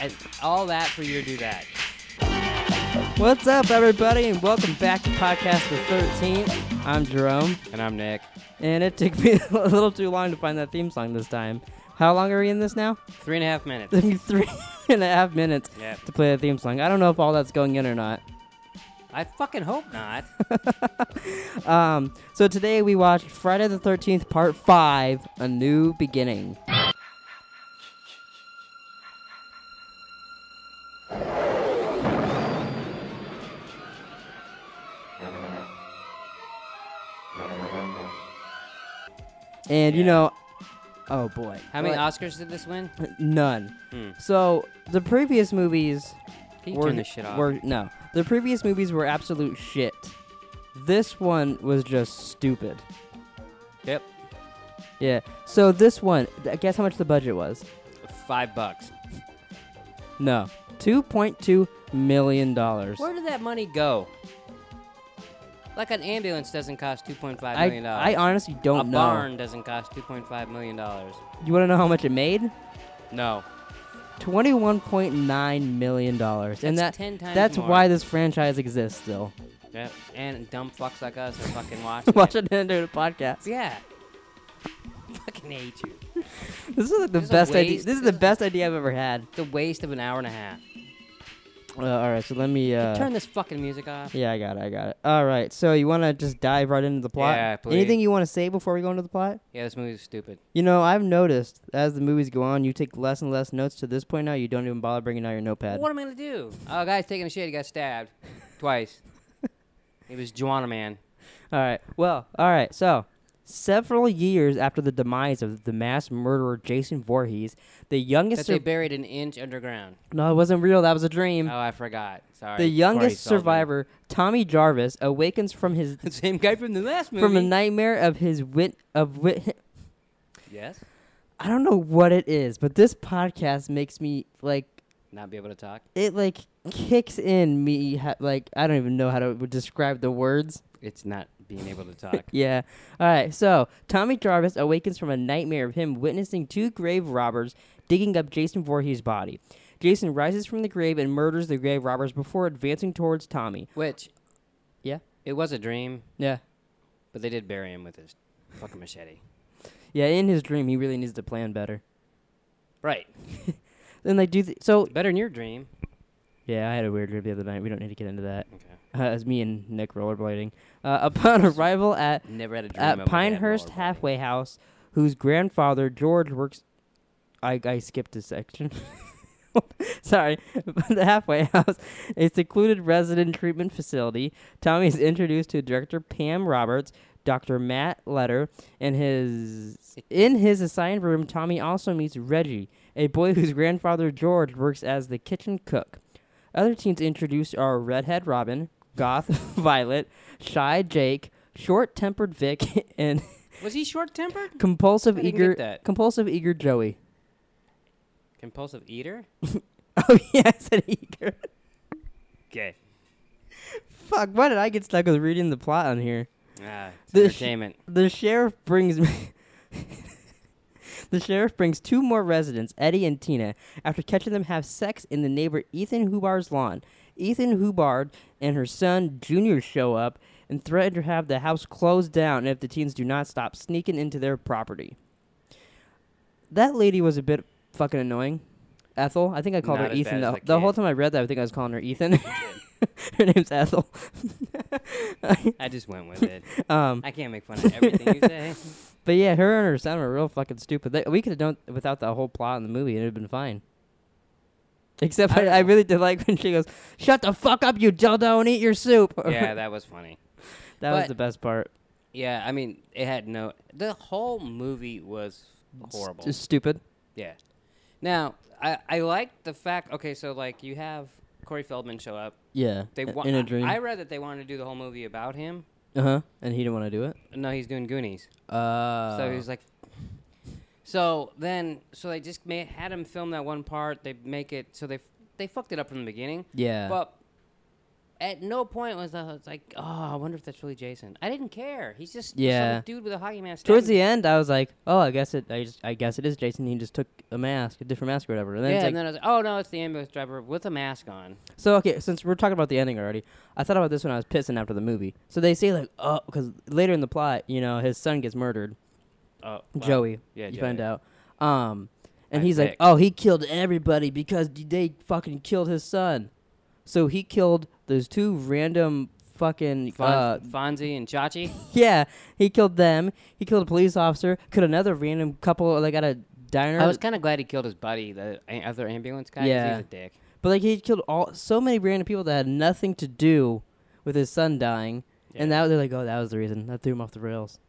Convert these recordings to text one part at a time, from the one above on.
And all that for you to do that. What's up, everybody, and welcome back to Podcast the 13th. I'm Jerome, And I'm Nick. and it took me a little too long to find that theme song this time. How long are we in this now? Three and a half minutes. Took me three and a half minutes yeah. to play the theme song. I don't know if all that's going in or not. I fucking hope not. Um, so today we watched Friday the 13th, Part 5, A New Beginning. And you Yeah. know, oh boy, How many Oscars did this win? None. Hmm. So the previous movies Can you were, turn this shit off? were no. The previous movies were absolute shit. This one was just stupid. Yep. Yeah. So this one, th- guess how much the budget was? Five bucks. No, two point two million dollars. Where did that money go? Like an ambulance doesn't cost two point five million dollars. I honestly don't a know. A barn doesn't cost two point five million dollars. You want to know how much it made? No. Twenty-one point nine million dollars, and that That's ten times that's more. why this franchise exists still. Yep. And dumb fucks like us are fucking watching. Watch it. and do the podcast. Yeah. fucking hate you. This is like the This best idea. waste. This is This the best idea I've ever had. It's a waste of an hour and a half. Uh, all right, so let me. Uh, Turn this fucking music off. Yeah, I got it. I got it. All right. So you want to just dive right into the plot? Yeah, please. Anything you want to say before we go into the plot? Yeah, this movie's stupid. You know, I've noticed as the movies go on, you take less and less notes. To this point now, you don't even bother bringing out your notepad. What am I gonna do? Oh, a guy's taking a shit. He got stabbed twice. It was Joanna Man. All right. Well, all right. So, several years after the demise of the mass murderer Jason Voorhees, the youngest That they sur- buried an inch underground. no, it wasn't real. That was a dream. Oh, I forgot. Sorry. the youngest survivor, Tommy Jarvis, awakens from his same guy from the last movie. from a nightmare of his wit of wit. yes. I don't know what it is, but this podcast makes me like Not be able to talk. it like kicks in me ha- like I don't even know how to describe the words. It's not being able to talk. Yeah. All right. So Tommy Jarvis awakens from a nightmare of him witnessing two grave robbers digging up Jason Voorhees' body. Jason rises from the grave and murders the grave robbers before advancing towards Tommy. Which. Yeah? It was a dream, Yeah. but they did bury him with his fucking machete. Yeah. In his dream, he really needs to plan better. Right. Then they do th- so. Better in your dream. Yeah, I had a weird dream the other night. We don't need to get into that. Okay. Uh, as me and Nick rollerblading. Uh, upon arrival at Never had a dream. at of my dad Pinehurst. Halfway House, whose grandfather George works. I I skipped a section. Sorry, the halfway house, a secluded resident treatment facility. Tommy is introduced to director Pam Roberts, Dr. Matt Letter, and his in his assigned room. Tommy also meets Reggie, a boy whose grandfather George works as the kitchen cook. Other teens introduced are Redhead Robin, Goth Violet, Shy Jake, Short-tempered Vic, and Was he short tempered? compulsive I didn't eager get that. compulsive eager Joey. Compulsive eater? Oh yeah, I said eager. Okay. Fuck, why did I get stuck with reading the plot on here? Ah, it's The sh- entertainment. The sheriff brings me. The sheriff brings two more residents, Eddie and Tina, after catching them have sex in the neighbor Ethan Hubbard's lawn. Ethan Hubbard and her son Junior show up and threaten to have the house closed down if the teens do not stop sneaking into their property. That lady was a bit fucking annoying. Ethel, I think I called Not her as Ethan. bad as The, the whole time I read that, I think I was calling her Ethan. her name's Ethel. I just went with it. um, I can't make fun of everything you say. But yeah, her and her son were real fucking stupid. They, we could have done it without the whole plot in the movie, and it'd have been fine. Except I I, I really did like when she goes, "Shut the fuck up, you dildo, and eat your soup." yeah, that was funny. that was the best part. Yeah, I mean, it had no. The whole movie was horrible. Just stupid. Yeah. Now, I I like the fact. Okay, so like you have Corey Feldman show up. Yeah, They i- wa- in a dream. I read that they wanted to do the whole movie about him. Uh huh. And he didn't want to do it. No, he's doing Goonies. Uh. So he's like. So then, so they just made, had him film that one part. They make it so they f- they fucked it up from the beginning. Yeah. But at no point was I was like, oh, I wonder if that's really Jason. I didn't care. He's just Yeah. some dude with a hockey mask. Towards the end, I was like, "Oh, I guess it. I just, I guess it is Jason. He just took a mask, a different mask or whatever." And then yeah, it's like, and then I was like, oh no, it's the ambulance driver with a mask on. so okay, since we're talking about the ending already, I thought about this when I was pissing after the movie. So they say like, "Oh," because later in the plot, you know, his son gets murdered. Oh, Joey, Yeah, you Joey. find out. Um, and By he's like, "Oh, he killed everybody because they fucking killed his son." So he killed those two random fucking Fon- uh, Fonzie and Chachi. yeah, he killed them. He killed a police officer. Killed another random couple like at a diner. I was kind of glad he killed his buddy, the a- other ambulance guy. 'cause Yeah. he's a dick. but like he killed all so many random people that had nothing to do with his son dying. And now they're like, "Oh, that was the reason. That threw him off the rails."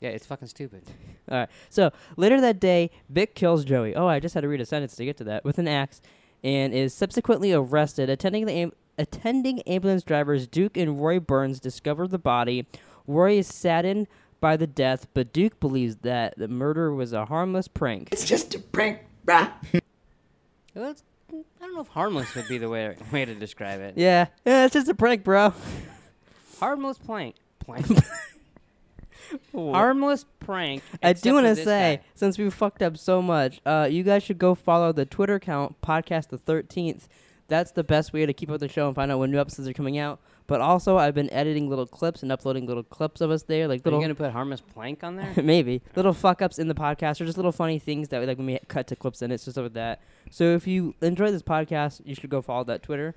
Yeah, it's fucking stupid. All right. So later that day, Vic kills Joey. Oh, I just had to read a sentence to get to that with an axe, and is subsequently arrested. Attending the am- attending ambulance drivers Duke and Roy Burns discover the body. Roy is saddened by the death, but Duke believes that the murder was a harmless prank. It's just a prank, bruh. Well, it's, I don't know if harmless would be the way way to describe it. Yeah, yeah, it's just a prank, bro. Harmless prank. Plank. Harmless prank. I do want to say, guy. since we fucked up so much, uh, you guys should go follow the Twitter account Podcast the Thirteenth. That's the best way to keep up with the show and find out when new episodes are coming out. But also, I've been editing little clips and uploading little clips of us there, like Are you gonna put harmless plank on there? maybe little fuck ups in the podcast or just little funny things that like when we cut to clips in it, so stuff like that. So if you enjoy this podcast, you should go follow that Twitter.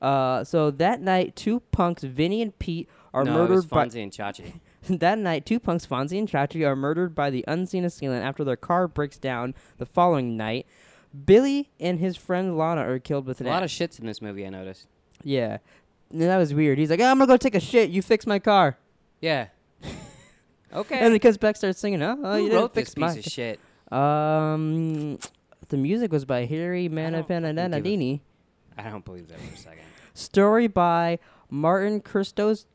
Uh, so that night, two punks, Vinny and Pete, are no, it was murdered by Fonzie and Chachi. that night, two punks, Fonzie and Chachi, are murdered by the unseen assailant after their car breaks down the following night. Billy and his friend Lana are killed with A lot axe. of shits in this movie. I noticed. yeah. And that was weird. He's like, "Oh, I'm gonna go take a shit. You fix my car. Yeah. Okay. And he comes back, starts singing. Oh, oh Who you didn't wrote fix this my. piece of shit? Um, the music was by Harry don't fucking give a Manapanadini. I don't believe that for a second. Story by Martin Christos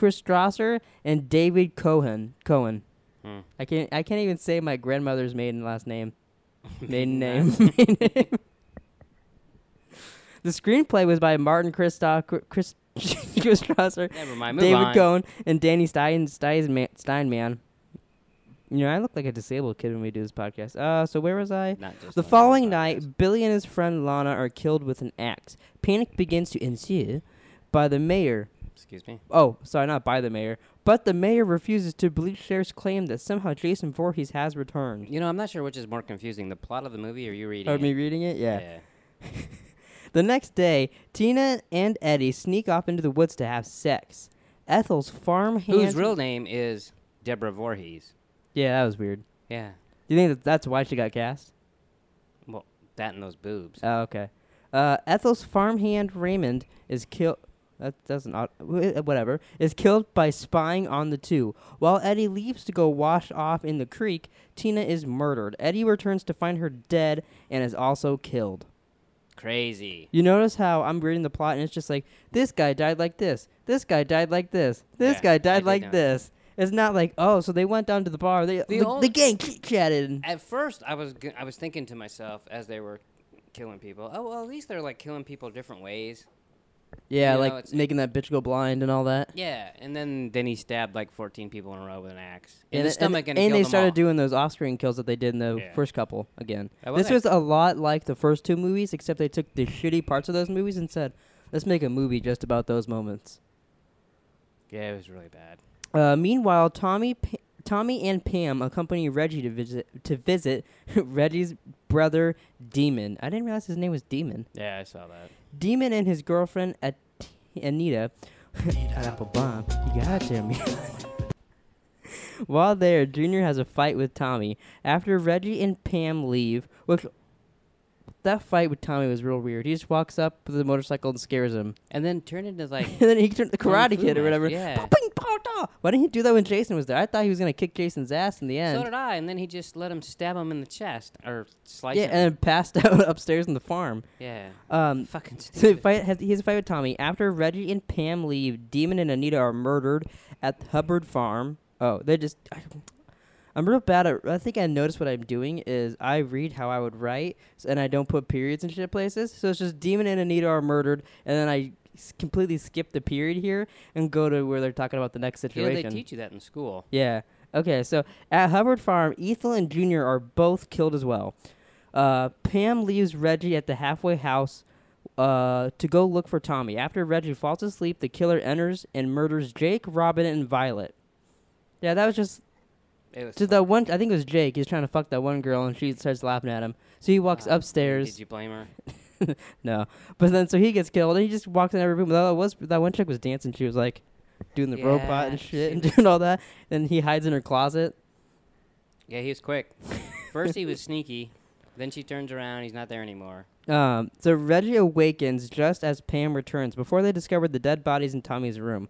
Chris, Christrasser and David Cohen. Cohen. Hmm. I can't. I can't even say my grandmother's maiden last name. Maiden name. Maiden name. the screenplay was by Martin Christo- Chris Christrasser, Never mind. David on. Cohen, and Danny Stein, Steinmann. Steinmann. You know, I look like a disabled kid when we do this podcast. Uh, so where was I? Not just The following night, Billy and his friend Lana are killed with an axe. Panic begins to ensue by the mayor. Excuse me. Oh, sorry, not by the mayor. But the mayor refuses to believe sheriff's claim that somehow Jason Voorhees has returned. You know, I'm not sure which is more confusing: the plot of the movie or you reading Or it. me reading it? Yeah. yeah. The next day, Tina and Eddie sneak off into the woods to have sex. Ethel's farm hand. Whose real name is Deborah Voorhees? Yeah, that was weird. Yeah. Do you think that that's why she got cast? Well, that and those boobs. Oh, okay. Uh, Ethel's farmhand Raymond is killed. That doesn't au- eh, eh, whatever is killed by spying on the two. While Eddie leaves to go wash off in the creek, Tina is murdered. Eddie returns to find her dead and is also killed. Crazy. You notice how I'm reading the plot and it's just like this guy died like this, this guy died like this, this Yeah, guy died like this. It's not like oh, so they went down to the bar. They the, the, only- gang chatted. At first, I was I was thinking to myself as they were killing people. Oh well, at least they're like killing people different ways. Yeah, you know, like it's- making that bitch go blind and all that. Yeah, and then then he stabbed like 14 people in a row with an axe and, in the stomach and, and, and they started doing those off-screen kills that they did in the Yeah. first couple again. Was This like- was a lot like the first two movies, except they took the shitty parts of those movies and said, "Let's make a movie just about those moments." Yeah, it was really bad. Uh, meanwhile, Tommy, Pa- Tommy and Pam accompany Reggie to visit to visit Reggie's brother Demon. I didn't realize his name was Demon. Yeah, I saw that. Demon and his girlfriend At- Anita. Apple bomb. You gotcha me. While there, Junior has a fight with Tommy. After Reggie and Pam leave, which that fight with Tommy was real weird. He just walks up with the motorcycle and scares him, And then turned into like and then he turned the Karate Kid or whatever. yeah. Ping, pow, da. Why didn't he do that when Jason was there? I thought he was gonna kick Jason's ass in the end. so did I. And then he just let him stab him in the chest or slice him. yeah, him. and then passed out upstairs in the farm. yeah. Um, Fucking So he fight, has, he has a fight with Tommy. After Reggie and Pam leave, Demon and Anita are murdered at the Hubbard farm. Oh, they just. I, I'm real bad at. I think I noticed what I'm doing is I read how I would write, and I don't put periods in shit places. So it's just Demon and Anita are murdered, and then I s- completely skip the period here and go to where they're talking about the next Yeah, situation. they teach you that in school. Yeah. Okay, so at Hubbard Farm, Ethel and Junior are both killed as well. Uh, Pam leaves Reggie at the halfway house uh, to go look for Tommy. After Reggie falls asleep, the killer enters and murders Jake, Robin, and Violet. Yeah, that was just It was just that one. I think it was Jake. He's trying to fuck that one girl, and she starts laughing at him. So he walks Uh, upstairs. Did you blame her? No, but then so he gets killed, and he just walks in every room. That was that one chick was dancing. She was like doing the robot and shit and doing all that. Then he hides in her closet. Yeah, he was quick. First he was sneaky, then she turns around, he's not there anymore. Um, so Reggie awakens just as Pam returns. Before they discovered the dead bodies in Tommy's room,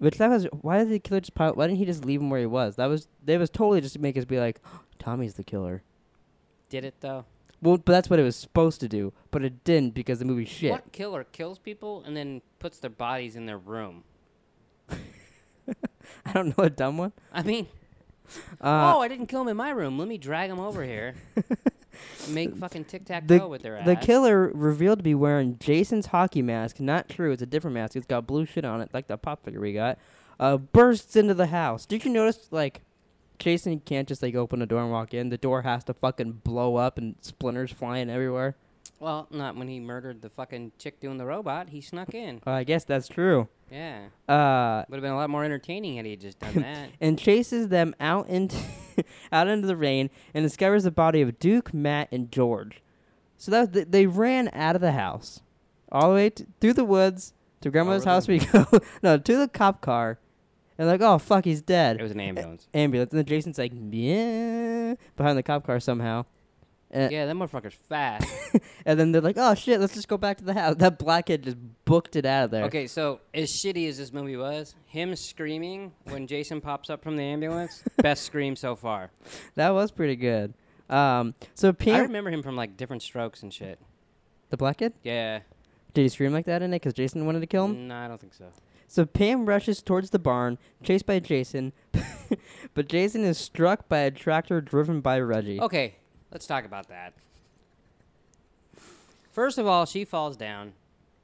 which that was why did the killer just pile? Why didn't he just leave him where he was? That was they was totally just to make us be like, Tommy's the killer. Did it though? Well, but that's what it was supposed to do, but it didn't because the movie shit. What killer kills people and then puts their bodies in their room? I don't know a dumb one. I mean, Uh, oh, I didn't kill him in my room. Let me drag him over here. Make fucking tic tac toe with their ass. The killer revealed to be wearing Jason's hockey mask. Not true. It's a different mask. It's got blue shit on it, like the pop figure we got. Uh, bursts into the house. Did you notice, like, Jason can't just like open the door and walk in. The door has to fucking blow up and splinters flying everywhere. Well, not when he murdered the fucking chick doing the robot. He snuck in. Uh, I guess that's true. Yeah, Uh, would have been a lot more entertaining had he just done that. and chases them out into out into the rain and discovers the body of Duke, Matt, and George. So that th- they ran out of the house, all the way t- through the woods to grandmother's really? house. We go no to the cop car, and like oh fuck he's dead. it was an ambulance. Ambulance and then Jason's like yeah behind the cop car somehow. Uh, yeah, that motherfucker's fast. And then they're like, "Oh shit, let's just go back to the house." That black kid just booked it out of there. Okay, so as shitty as this movie was, him screaming when Jason pops up from the ambulance, best scream so far. that was pretty good. Um, so I remember him from like diff'rent strokes and shit. the black kid, Yeah. did he scream like that in it because Jason wanted to kill him? No, I don't think so. So Pam rushes towards the barn, chased by Jason, but Jason is struck by a tractor driven by Reggie. Okay, let's talk about that. First of all, she falls down.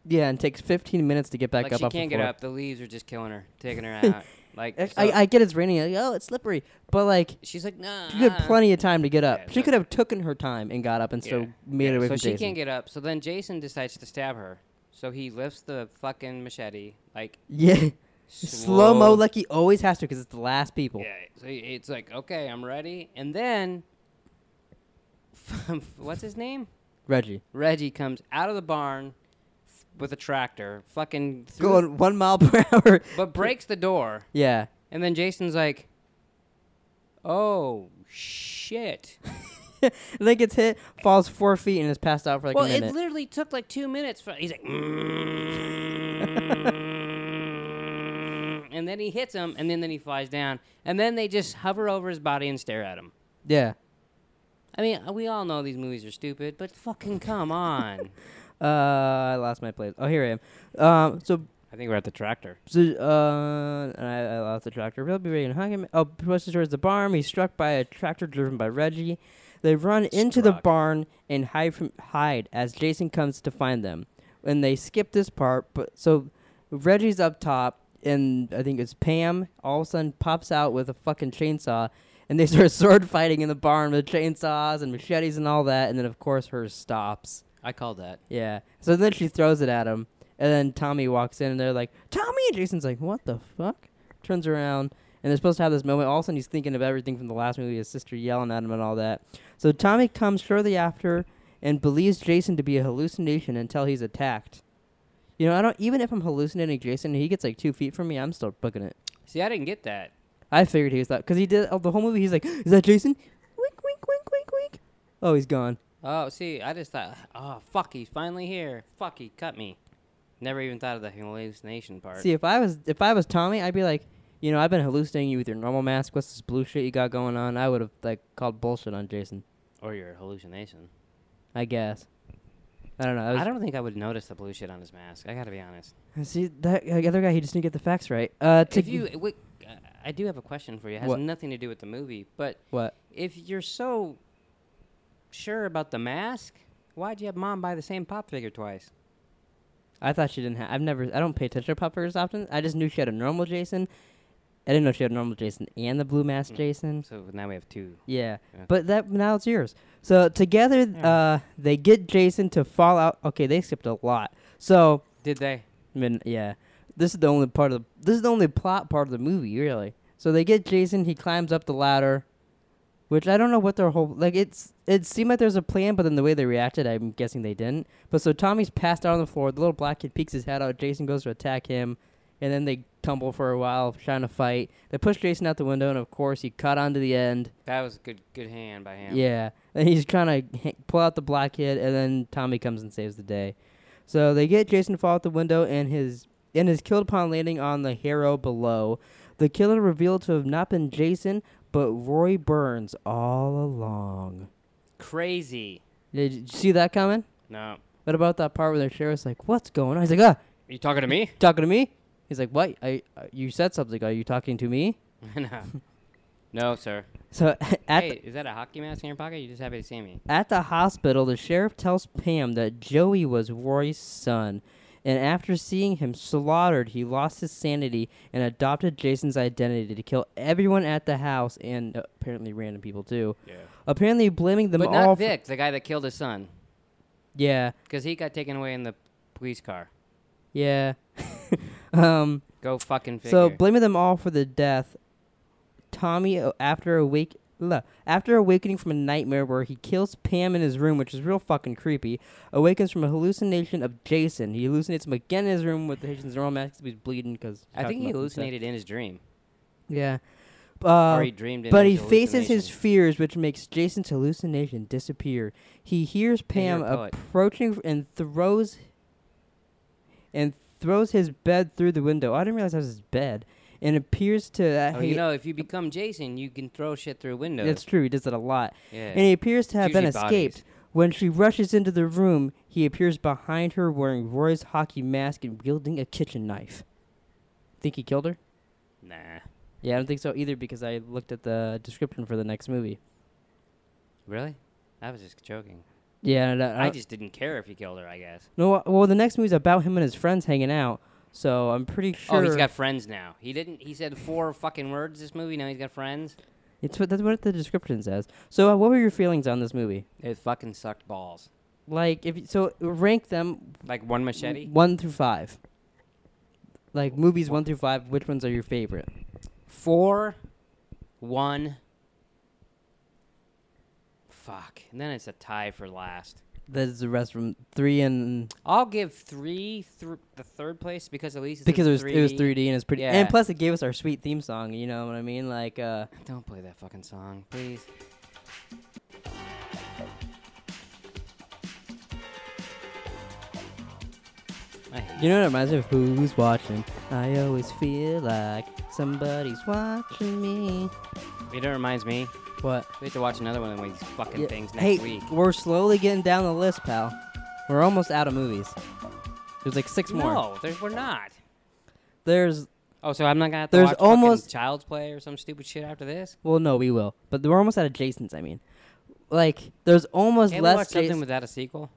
Yeah, and takes 15 minutes to get back like up. she off the can't get floor. up. The leaves are just killing her, taking her out. like I, so I, I get it's raining. Like, oh, it's slippery. But like, she's like, nah. she had plenty of time to get up. Yeah, she so- could have taken her time and got up and still Yeah. made it Yeah, away so from she can't get up. So then Jason decides to stab her. So he lifts the fucking machete, like yeah, slow mo like he always has to because it's the last people. Yeah, so it's like, okay, I'm ready. And then, what's his name? Reggie Reggie comes out of the barn with a tractor, fucking going one mile per hour. but breaks the door. Yeah, And then Jason's like, oh, shit. then gets hit, falls four feet, and is passed out for like well, a it literally took like two minutes. For, he's like, "Mm." and then he hits him, and then, then he flies down. And then they just hover over his body and stare at him. yeah. I mean, we all know these movies are stupid, but fucking come on. Uh, I lost my place. Oh, here I am. Um, so I think we're at the tractor. So, uh, I, I lost the tractor. He'll be ready to hug him. Oh, pushes towards the barn. He's struck by a tractor driven by Reggie. They run into the barn and hide from hide as Jason comes to find them. And they skip this part, but so Reggie's up top, and I think it's Pam. All of a sudden, pops out with a fucking chainsaw, and they start sword fighting in the barn with chainsaws and machetes and all that. And then, of course, hers stops. I called that. Yeah. So then she throws it at him, and then Tommy walks in, and they're like, "Tommy!" And Jason's like, "What the fuck?" Turns around, and they're supposed to have this moment. All of a sudden, he's thinking of everything from the last movie, his sister yelling at him and all that. So Tommy comes shortly after and believes Jason to be a hallucination until he's attacked. You know, I don't even if I'm hallucinating Jason, and he gets like two feet from me, I'm still booking it. See, I didn't get that. I figured he was that because he did oh, the whole movie. He's like, "Is that Jason?" Wink, wink, wink, wink, wink. Oh, he's gone. Oh, see, I just thought, oh, fuck, he's finally here. Fuck, he cut me. Never even thought of the hallucination part. See, if I was if I was Tommy, I'd be like, you know, I've been hallucinating you with your normal mask. What's this blue shit you got going on? I would have like called bullshit on Jason. or your hallucination. I guess. I don't know. I, was, I don't think I would notice the blue shit on his mask. I gotta be honest. see that uh, other guy. He just didn't get the facts right. Uh, to If you, wait, I do have a question for you. It has What? nothing to do with the movie, but what? if you're so sure about the mask, why'd you have mom buy the same pop figure twice? I thought she didn't have. I've never. I don't pay attention to puppers often. I just knew she had a normal Jason. I didn't know she had a normal Jason and the blue mask Mm. Jason. So now we have two. Yeah. Yeah. But that now it's yours. So together, Yeah. uh, they get Jason to fall out. Okay, they skipped a lot. So Did they? I mean, yeah, this is the only part of the, this is the only plot part of the movie, really. So they get Jason. He climbs up the ladder, which I don't know what their whole like. It's it seemed like there's a plan, but then the way they reacted, I'm guessing they didn't. But so Tommy's passed out on the floor. The little black kid peeks his head out. Jason goes to attack him, and then they tumble for a while trying to fight. They push Jason out the window, and of course he cut onto the end. That was a good good hand by him. Yeah, and he's trying to h- pull out the black kid, and then Tommy comes and saves the day. So they get Jason to fall out the window, and his and is killed upon landing on the harrow below. The killer revealed to have not been Jason, but Roy Burns all along. Crazy. Did you see that coming? No. What about that part where the sheriff's like, "What's going on?" He's like, "Ah, Are you talking to me? talking to me?" He's like, "What? I uh, you said something? Are you talking to me?" no. No, sir. So at hey, is that a hockey mask in your pocket? You just happy to see me. At the hospital, the sheriff tells Pam that Joey was Roy's son, and after seeing him slaughtered, he lost his sanity and adopted Jason's identity to kill everyone at the house and uh, apparently random people too. Yeah. Apparently, blaming them But all. not for- Vic, the guy that killed his son, yeah, because he got taken away in the police car. yeah. um. Go fucking figure. So blaming them all for the death, Tommy, after a awake, la- after awakening from a nightmare where he kills Pam in his room, which is real fucking creepy, awakens from a hallucination of Jason. He hallucinates him again in his room with Jason's normal mask. He's bleeding because I think he hallucinated in his dream, Yeah, uh, or he dreamed. In but he faces his fears, which makes Jason's hallucination disappear. He hears Pam approaching and throws and throws his bed through the window. I didn't realize that was his bed. And appears to uh, Oh, he- you know, if you become Jason, you can throw shit through windows. That's true. He does it a lot. yeah. And he appears to have been usually bodies. escaped. When she rushes into the room, he appears behind her wearing Roy's hockey mask and wielding a kitchen knife. Think he killed her? Nah. Yeah, I don't think so either because I looked at the description for the next movie. Really? I was just joking. Yeah, and, uh, I I- just didn't care if he killed her. I guess. no. Well, the next movie's about him and his friends hanging out, so I'm pretty sure. Oh, he's got friends now. He didn't. He said four fucking words this movie. Now he's got friends. It's what that's what the description says. So, uh, what were your feelings on this movie? It fucking sucked balls. Like, if y- so, rank them Like one machete. one through five. Like movies one through five, which ones are your favorite? Four, one. Fuck. And then it's a tie for last. That's the rest from three and I'll give three thr the third place because at least it's because it was 3D. it was 3D and it's pretty. Yeah. And plus, it gave us our sweet theme song. You know what I mean? Like, uh, Don't play that fucking song, please. You know what it reminds me of? Who's watching? I always feel like somebody's watching me. You know, it reminds me. What? We have to watch another one of these fucking Yeah, things next hey, week. we're slowly getting down the list, pal. We're almost out of movies. There's like six more. No, we're not. There's Oh, so I'm not gonna have to There's watch almost- Child's Play or some stupid shit after this. well, no, we will, but we're almost out of Jason's. I mean, like there's almost Can't we less. watch something without a sequel?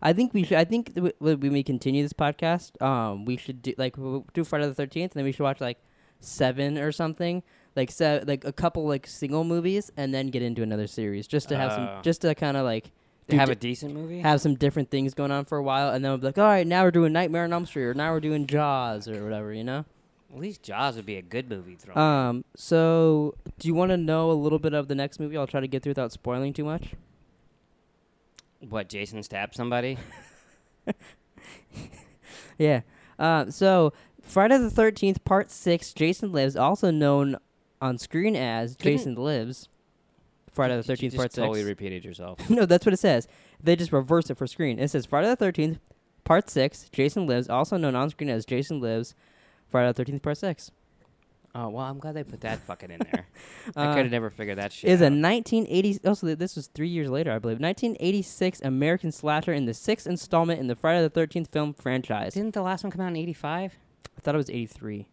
I think we should. I think th- when we may continue this podcast, um, we should do like we'll do Friday the Thirteenth, and then we should watch like seven or something, like se- like a couple like single movies, and then get into another series, just to have some, just to kind of like To do have di- a decent movie? have some different things going on for a while, and then we'll be like, all right, now we're doing Nightmare on Elm Street, or now we're doing Jaws, or whatever, you know. At least Jaws would be a good movie. Thrown. Um. So, do you want to know a little bit of the next movie? I'll try to get through without spoiling too much. what? Jason stabbed somebody? Yeah. Uh, so Friday the Thirteenth Part Six, Jason Lives, also known on screen as Couldn't- Jason Lives. Friday the You Thirteenth just Part totally Six. repeated yourself. no, that's what it says. They just reverse it for screen. It says Friday the Thirteenth Part Six, Jason Lives, also known on screen as Jason Lives. Friday the Thirteenth Part Six. Oh well, I'm glad they put that fucking in there. I Uh, could have never figured that shit is a out. 1980. Also, th- this was three years later, I believe. 1986 American slasher in the sixth installment in the Friday the Thirteenth film franchise. Didn't the last one come out in '85? I thought it was 83.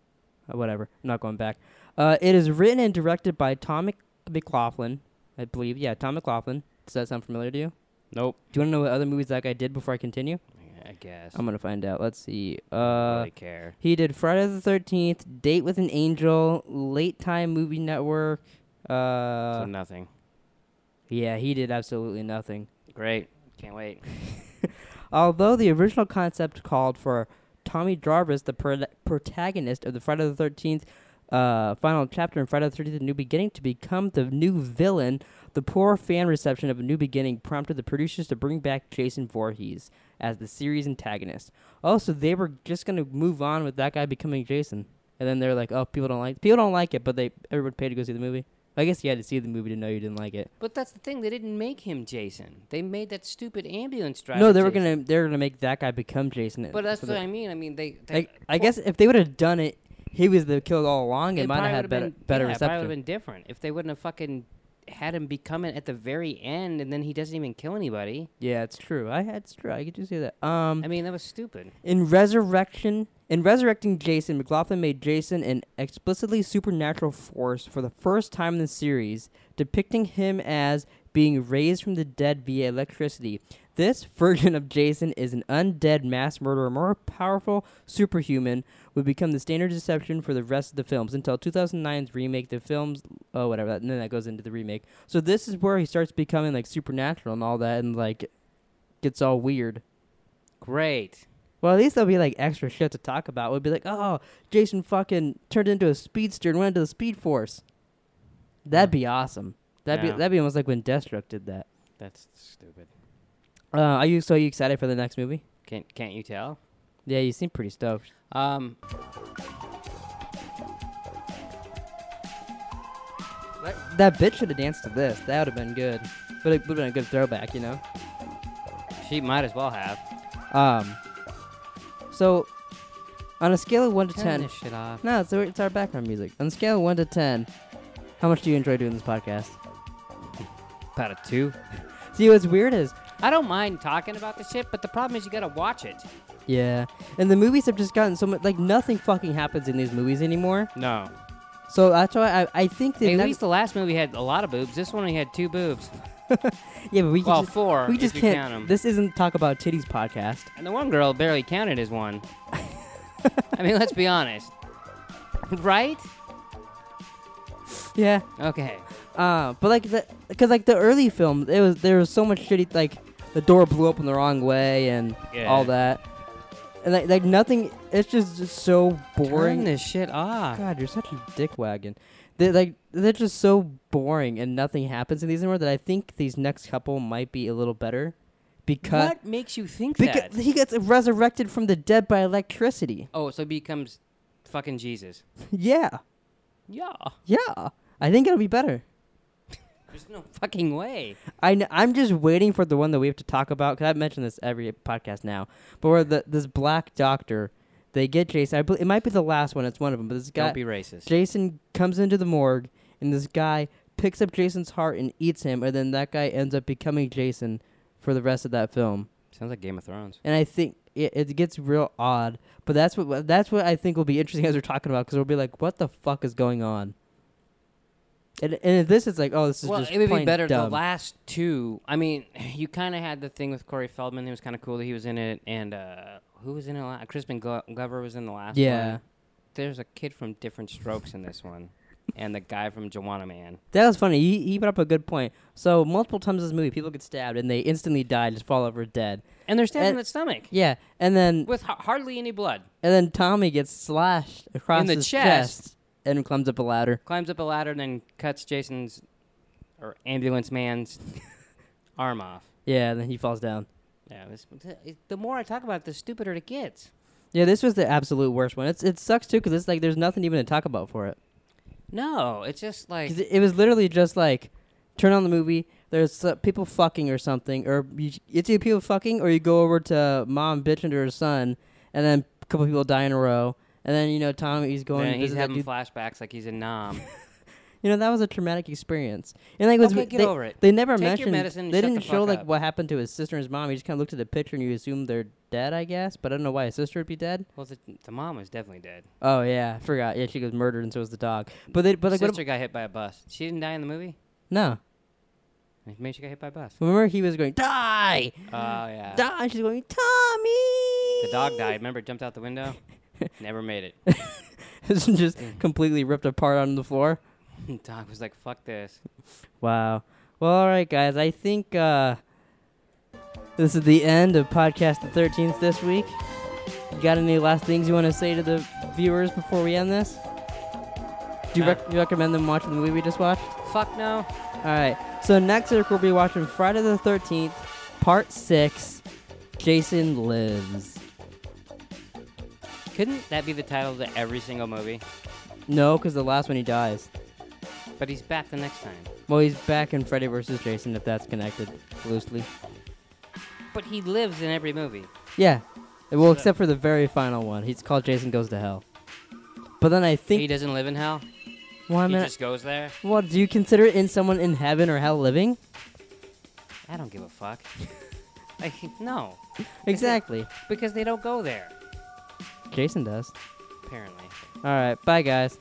Uh, whatever. I'm not going back. Uh, it is written and directed by Tom Mc- McLoughlin, I believe. Yeah, Tom McLoughlin. Does that sound familiar to you? Nope. Do you want to know what other movies that guy did before I continue? I guess. I'm gonna find out. Let's see. I don't Uh, really care. he did Friday the Thirteenth, Date with an Angel, Lifetime Movie Network. Uh, so nothing. yeah, he did absolutely nothing. Great. Can't wait. Although the original concept called for Tommy Jarvis, the pro- protagonist of the Friday the Thirteenth uh, final chapter in Friday the Thirteenth: A New Beginning, to become the new villain, the poor fan reception of A New Beginning prompted the producers to bring back Jason Voorhees as the series antagonist. Oh, so they were just gonna move on with that guy becoming Jason, and then they're like, "Oh, people don't like people don't like it," but they everyone paid to go see the movie. I guess you had to see the movie to know you didn't like it. But that's the thing. They didn't make him Jason. They made that stupid ambulance driver. no, they were Jason. gonna they were gonna make that guy become Jason. But that's what the- I mean. I mean, they. they Like, I guess if they would have done it, he was the killer all along. It, might have had better been, better yeah, it probably would have been different if they wouldn't have fucking had him become it at the very end, and then he doesn't even kill anybody. yeah, it's true. I it's true. I get to see that. Um, I mean, that was stupid. in Resurrection, in resurrecting Jason, McLoughlin made Jason an explicitly supernatural force for the first time in the series, depicting him as being raised from the dead via electricity. This version of Jason is an undead mass murderer, more powerful superhuman, would become the standard deception for the rest of the films until 2009's remake. The films, oh whatever, that, and then that goes into the remake. So this is where he starts becoming like supernatural and all that, and like gets all weird. Great. Well, at least there'll be like extra shit to talk about. We'll be like, oh, Jason fucking turned into a speedster and went into the Speed Force. That'd be awesome. That'd Yeah. be that'd be almost like when Deathstroke did that. That's stupid. Uh, are you so you excited for the next movie? Can't can't you tell? Yeah, you seem pretty stoked. Um. That bitch should have danced to this. That would have been good. But it would have been a good throwback, you know. She might as well have. Um. So, on a scale of one to Turn ten, this shit off. no, it's our, it's our background music. On a scale of one to ten, how much do you enjoy doing this podcast? About a two. See, what's weird is I don't mind talking about the shit, but the problem is you gotta watch it. Yeah, and the movies have just gotten so much like nothing fucking happens in these movies anymore. No. So that's why I, I think the At next least the last movie had a lot of boobs. This one only had two boobs. yeah, but we can Well, just, four we just you can't. count 'em. This isn't talk about titties podcast. And the one girl barely counted as one. I mean, let's be honest. right? Yeah, Okay. uh, but like the because like the early film, it was there was so much shitty like the door blew open the wrong way and Yeah. all that, and like like nothing. It's just, just so Turn boring. this shit off. God, you're such a dick wagon. They like they're just so boring and nothing happens in these anymore that I think these next couple might be a little better because What makes you think because that? he gets resurrected from the dead by electricity. Oh, so he becomes fucking Jesus. yeah, Yeah. yeah. I think it'll be better. There's no fucking way. I I'm just waiting for the one that we have to talk about because I've mentioned this every podcast now. But where the this black doctor, they get Jason. I bel it might be the last one. It's one of them. But this guy, Don't be racist. Jason comes into the morgue, and this guy picks up Jason's heart and eats him, and then that guy ends up becoming Jason for the rest of that film. Sounds like Game of Thrones. And I think it, it gets real odd. But that's what that's what I think will be interesting as we're talking about because we'll be like, what the fuck is going on? And, and this is like, oh, this is well, just it would be better. dumb. The last two. I mean, you kind of had the thing with Corey Feldman. It was kind of cool that he was in it, and uh, who was in it? la- Crispin Glo- Glover was in the last one. Yeah. one. There's a kid from Diff'rent Strokes in this one, and the guy from Joanna Man. That was funny. He, he brought up a good point. So multiple times in this movie, people get stabbed and they instantly die, just fall over dead. And they're stabbed in the stomach Yeah, and then with ha- hardly any blood. and then Tommy gets slashed across In the his chest. And climbs up a ladder. Climbs up a ladder and then cuts Jason's or ambulance man's arm off. Yeah, and then he falls down. Yeah, this, the more I talk about it, the stupider it gets. Yeah, this was the absolute worst one. It's it sucks too because it's like there's nothing even to talk about for it. No, it's just like it, it was literally just like turn on the movie. There's uh, people fucking or something, or you, it's either people fucking or you go over to mom bitching to her son, and then a couple people die in a row, and then you know Tommy's going. to he's having flashbacks like he's in Nam. You know that was a traumatic experience, and like it was, Okay, get they, over it. They never Take your mentioned. medicine and they didn't the show like up. what happened to his sister and his mom. He just kind of looked at the picture and you assumed they're dead, I guess. But I don't know why his sister would be dead. well, the, the mom was definitely dead. Oh yeah, I forgot. Yeah, she was murdered and so was the dog. But they, but like, sister got hit by a bus. She didn't die in the movie. no. Maybe she got hit by a bus. Remember he was going die, Oh yeah. die. And she's going Tommy. The dog died. Remember, it jumped out the window. Never made it. It's just completely ripped apart on the floor. dog was like, "Fuck this." Wow. Well, all right, guys. I think uh, this is the end of podcast the 13th this week. You got any last things you want to say to the viewers before we end this? Do you, rec- you recommend them watching the movie we just watched? Fuck no. All right. So next week we'll be watching Friday the 13th, Part 6, Jason Lives. Couldn't that be the title to every single movie? No, because the last one he dies. But he's back the next time. Well, he's back in Freddy vs. Jason if that's connected loosely. But he lives in every movie. Yeah. Well, So- except for the very final one. He's called Jason Goes to Hell. But then I think. he doesn't live in hell. Well, I he mean, just goes there. well, do you consider in someone in heaven or hell living? I don't give a fuck. like no, Exactly. because they don't go there. Jason does. Apparently. All right. Bye, guys.